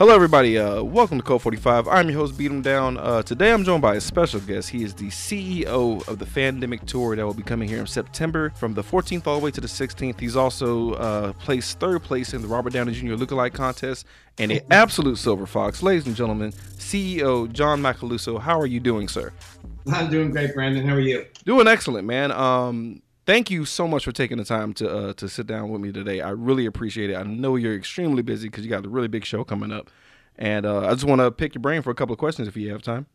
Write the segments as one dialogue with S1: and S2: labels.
S1: Hello, everybody. Uh, welcome to Code 45. I'm your host, Beat 'em Down. Uh, today, I'm joined by a special guest. He is the CEO of the Fandemic Tour that will be coming here in September from the 14th all the way to the 16th. He's also uh, placed third place in the Robert Downey Jr. Lookalike Contest and an absolute silver fox. Ladies and gentlemen, CEO John Macaluso. How are you doing, sir?
S2: I'm doing great, Brandon. How are you?
S1: Doing excellent, man. Um, thank you so much for taking the time to uh, to sit down with me today. I really appreciate it. I know you're extremely busy because you got a really big show coming up, and uh, I just want to pick your brain for a couple of questions if you have time.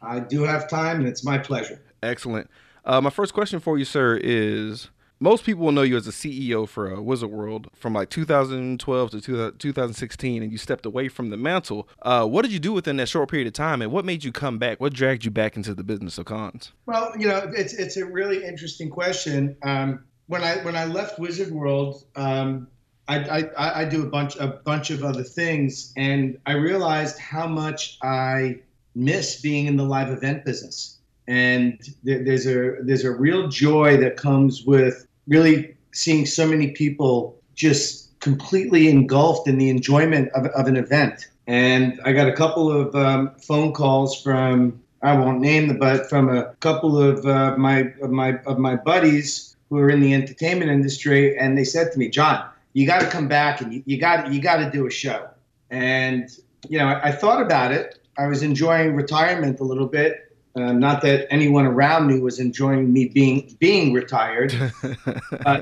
S2: I do have time, and it's my pleasure.
S1: Excellent. Uh, my first question for you, sir, is most people will know you as a CEO for Wizard World from like 2012 to 2016, and you stepped away from the mantle. Uh, what did you do within that short period of time, and what made you come back? What dragged you back into the business of cons?
S2: Well, you know, it's it's a really interesting question. Um, when I when I left Wizard World, um, I, I, I do a bunch a bunch of other things, and I realized how much I miss being in the live event business. And there's a there's a real joy that comes with really seeing so many people just completely engulfed in the enjoyment of, of an event. And I got a couple of um, phone calls from I won't name them, but from a couple of uh, my of my of my buddies who are in the entertainment industry, and they said to me, John, you got to come back and you, got you got to do a show. And you know, I, I thought about it. I was enjoying retirement a little bit, uh, not that anyone around me was enjoying me being being retired. uh,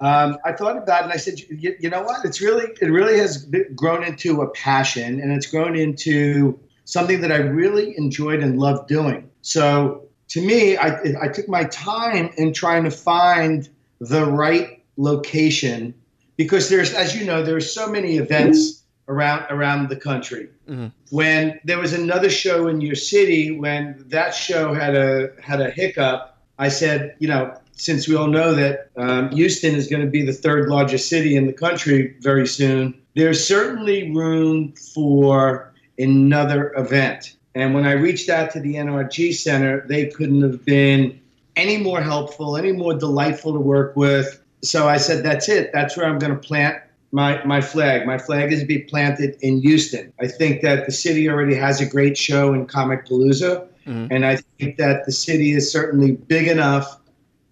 S2: um, I thought about it and I said, you, you, know what? It's really it really has grown into a passion and it's grown into something that I really enjoyed and loved doing. So to me, I, I took my time in trying to find the right location because there's, as you know, there's so many events around around the country. Mm-hmm. When there was another show in your city, when that show had a had a hiccup, I said, you know, since we all know that um, Houston is going to be the third largest city in the country very soon, there's certainly room for another event. And when I reached out to the NRG Center, they couldn't have been any more helpful, any more delightful to work with. So I said, that's it. That's where I'm going to plant my, my flag. My flag is to be planted in Houston. I think that the city already has a great show in Comicpalooza, mm-hmm. and I think that the city is certainly big enough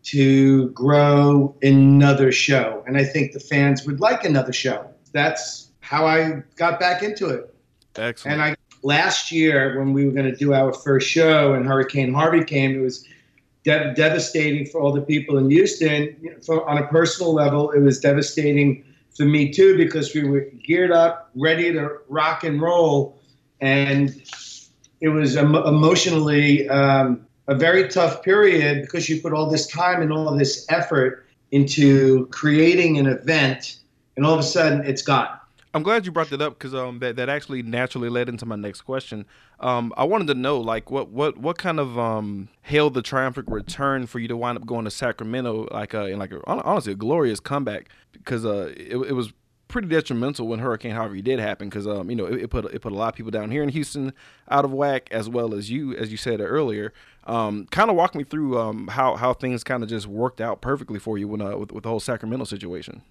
S2: to grow another show. And I think the fans would like another show. That's how I got back into it.
S1: Excellent.
S2: And I last year when we were going to do our first show and Hurricane Harvey came, it was de- devastating for all the people in Houston. You know, for, on a personal level, it was devastating for me too because we were geared up, ready to rock and roll, and it was emotionally um, a very tough period because you put all this time and all this effort into creating an event, and all of a sudden it's gone.
S1: I'm glad you brought that up because um, that, that actually naturally led into my next question. Um, I wanted to know like what what what kind of um, hailed the triumphant return for you to wind up going to Sacramento like uh, in like a, honestly a glorious comeback because uh, it, it was pretty detrimental when Hurricane Harvey did happen because um, you know it, it, put it put a lot of people down here in Houston out of whack as well as you as you said earlier. Um, kind of walk me through um, how how things kind of just worked out perfectly for you when uh, with, with the whole Sacramento situation.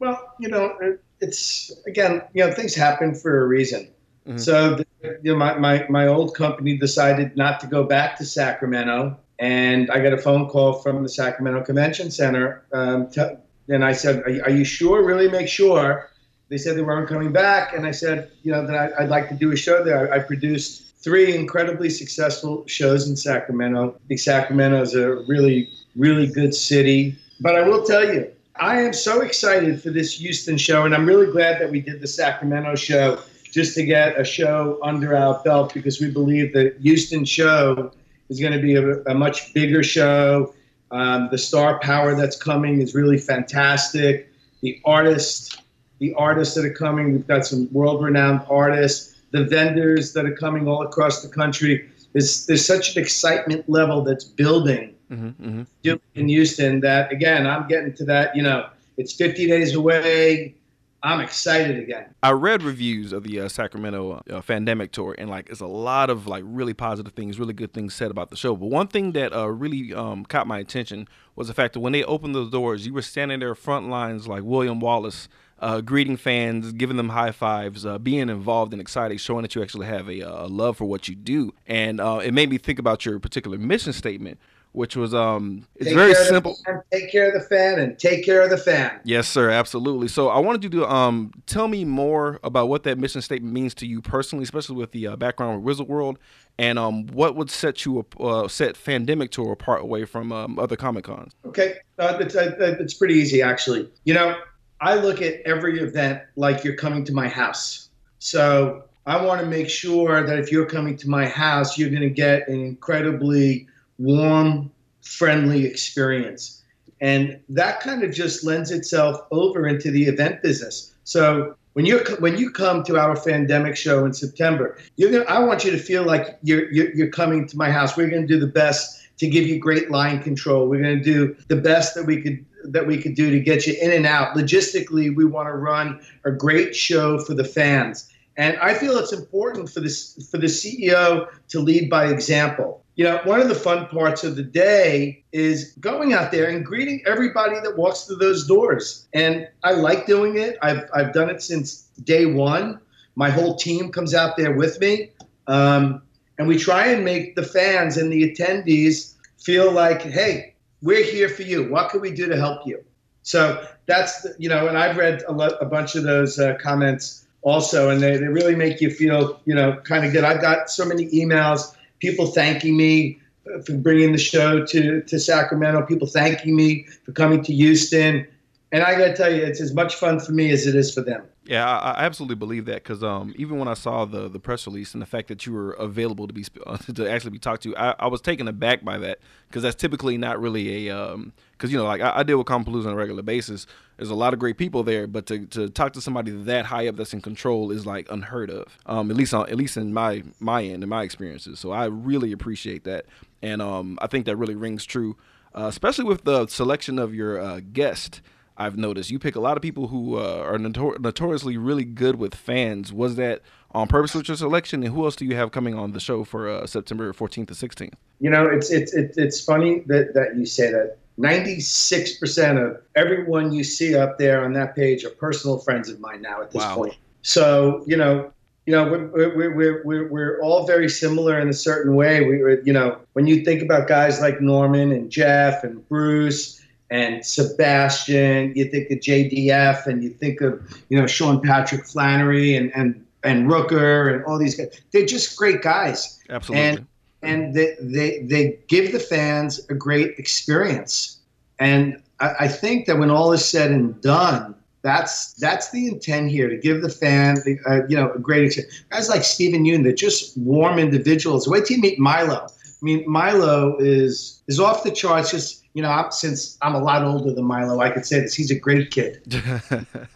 S2: Well, you know, it's again, you know, things happen for a reason. Mm-hmm. So, the, you know, my, my, my old company decided not to go back to Sacramento. And I got a phone call from the Sacramento Convention Center. Um, to, and I said, are, are, you sure? Really make sure. They said they weren't coming back. And I said, you know, that I, would like to do a show there. I, I produced three incredibly successful shows in Sacramento. Think Sacramento is a really, really good city. But I will tell you, I am so excited for this Houston show, and I'm really glad that we did the Sacramento show just to get a show under our belt because we believe the Houston show is going to be a, a much bigger show. Um, the star power that's coming is really fantastic. The artists, the artists that are coming, we've got some world-renowned artists. The vendors that are coming all across the country. There's, there's such an excitement level that's building mm-hmm, mm-hmm. in Houston that again I'm getting to that you know it's 50 days away I'm excited again.
S1: I read reviews of the uh, Sacramento uh, Fandemic tour, and like, it's a lot of like really positive things, really good things said about the show. But one thing that uh, really um, caught my attention was the fact that when they opened the doors, you were standing there front lines like William Wallace. Uh, greeting fans, giving them high fives, uh, being involved and excited, showing that you actually have a, a love for what you do. And uh, it made me think about your particular mission statement, which was um it's
S2: Take
S1: very
S2: care of the
S1: simple.
S2: fan, take care of the fan and take care of the fan.
S1: Yes, sir, absolutely. So I wanted you to um tell me more about what that mission statement means to you personally, especially with the uh, background with Wizard World, and um what would set you ap- uh, set Fandemic Tour apart away from um, other Comic Cons.
S2: Okay, uh, it's, uh, it's pretty easy actually. You know, I look at every event like you're coming to my house. So I want to make sure that if you're coming to my house, you're going to get an incredibly warm, friendly experience. And that kind of just lends itself over into the event business. So when you when you come to our Fandemic show in September, you're gonna, I want you to feel like you're, you're you're coming to my house. We're going to do the best to give you great line control. We're going to do the best that we could that we could do to get you in and out. Logistically, we want to run a great show for the fans. And I feel it's important for this for the CEO to lead by example. You know, one of the fun parts of the day is going out there and greeting everybody that walks through those doors. And I like doing it. I've I've done it since day one. My whole team comes out there with me, um, and we try and make the fans and the attendees feel like, hey, we're here for you. What can we do to help you? So that's the, you know, and I've read a, lo- a bunch of those uh, comments also, and they, they really make you feel you know kind of good. I've got so many emails, people thanking me for bringing the show to to Sacramento, people thanking me for coming to Houston, and I got to tell you, it's as much fun for me as it is for them.
S1: Yeah, I, I absolutely believe that because um, even when I saw the the press release and the fact that you were available to be uh, to actually be talked to, I, I was taken aback by that because that's typically not really a um because you know like I, I deal with Comicpalooza on a regular basis. There's a lot of great people there, but to, to talk to somebody that high up that's in control is like unheard of. Um, at least on at least in my my end in my experiences. So I really appreciate that, and um, I think that really rings true, uh, especially with the selection of your uh, guest. I've noticed you pick a lot of people who uh, are notor- notoriously really good with fans. Was that on purpose with your selection? And who else do you have coming on the show for uh, September 14th to 16th?
S2: You know, it's it's it's, it's funny that, that you say that. 96% of everyone you see up there on that page are personal friends of mine now at this
S1: Wow.
S2: point. So, you know, you know, we're, we're, we're, we're, all very similar in a certain way. We, you know, when you think about guys like Norman and Jeff and Bruce and Sebastian, you think of JDF and you think of, you know, Sean Patrick Flanery and, and, and Rooker and all these guys. They're just great guys
S1: Absolutely.
S2: And- and they, they they give the fans a great experience. And I, I think that when all is said and done, that's that's the intent here to give the fan uh, you know a great experience. Guys like Steven Yeun, they're just warm individuals. Wait till you meet Milo. I mean, Milo is is off the charts. Just you know, I'm, since I'm a lot older than Milo, I could say this. He's a great kid.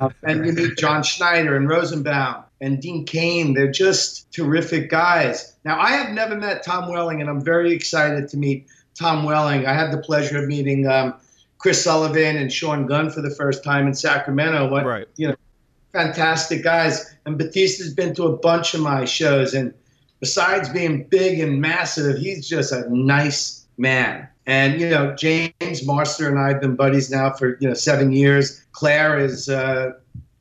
S2: Uh, and you meet John Schneider and Rosenbaum and Dean Cain. They're just terrific guys. Now, I have never met Tom Welling, and I'm very excited to meet Tom Welling. I had the pleasure of meeting um, Chris Sullivan and Sean Gunn for the first time in Sacramento. What
S1: right.
S2: You know, fantastic guys. And Bautista's been to a bunch of my shows. And besides being big and massive, he's just a nice man. And, you know, James Marsters and I have been buddies now for, you know, seven years. Claire is, uh,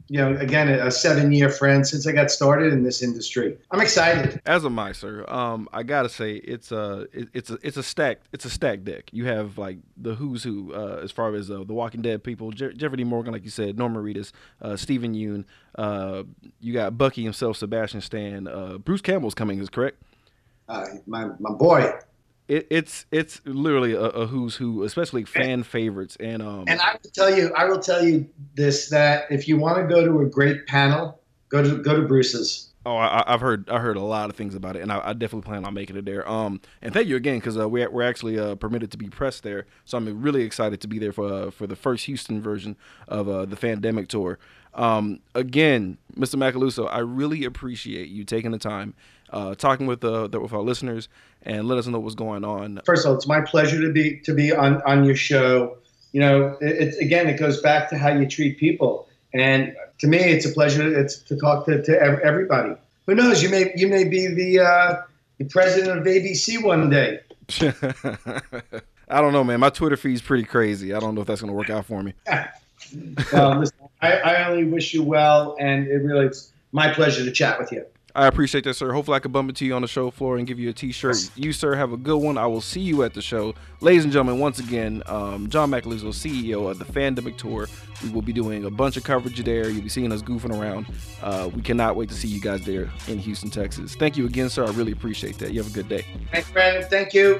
S2: you know, again, a seven year friend since I got started in this industry. I'm excited.
S1: As a I, sir. Um, I gotta say it's a it, it's a it's a stacked it's a stacked deck. You have like the who's who uh, as far as uh, the Walking Dead people, Je- Jeffrey D. Morgan, like you said, Norman Reedus, uh, Steven Yeun. Uh, you got Bucky himself, Sebastian Stan. Uh, Bruce Campbell's coming, is correct?
S2: Uh, my, my boy.
S1: It, it's it's literally a, a who's who, especially fan favorites. And um,
S2: And I will tell you, I will tell you this: that if you want to go to a great panel, go to go to Bruce's.
S1: Oh, I, I've heard I heard a lot of things about it, and I, I definitely plan on making it there. Um, and thank you again because uh, we're we're actually uh, permitted to be pressed there, so I'm really excited to be there for uh, for the first Houston version of uh, the Fandemic tour. Um, again, Mr. Macaluso, I really appreciate you taking the time, uh, talking with uh, with our listeners, and let us know what's going on.
S2: First of all, it's my pleasure to be to be on on your show. You know, it, it's again, it goes back to how you treat people. And to me, it's a pleasure it's to talk to, to everybody. Who knows? You may you may be the uh, the president of ABC one day.
S1: I don't know, man. My Twitter feed's pretty crazy. I don't know if that's going to work out for me.
S2: well, listen, I, I only wish you well, and it really it's my pleasure to chat with you.
S1: I appreciate that, sir. Hopefully, I can bump into you on the show floor and give you a T-shirt. You, sir, have a good one. I will see you at the show, ladies and gentlemen. Once again, um, John Macaluso, CEO of the Fandemic Tour. We will be doing a bunch of coverage there. You'll be seeing us goofing around. Uh, we cannot wait to see you guys there in Houston, Texas. Thank you again, sir. I really appreciate that. You have a good day.
S2: Thanks, Brandon. Thank you.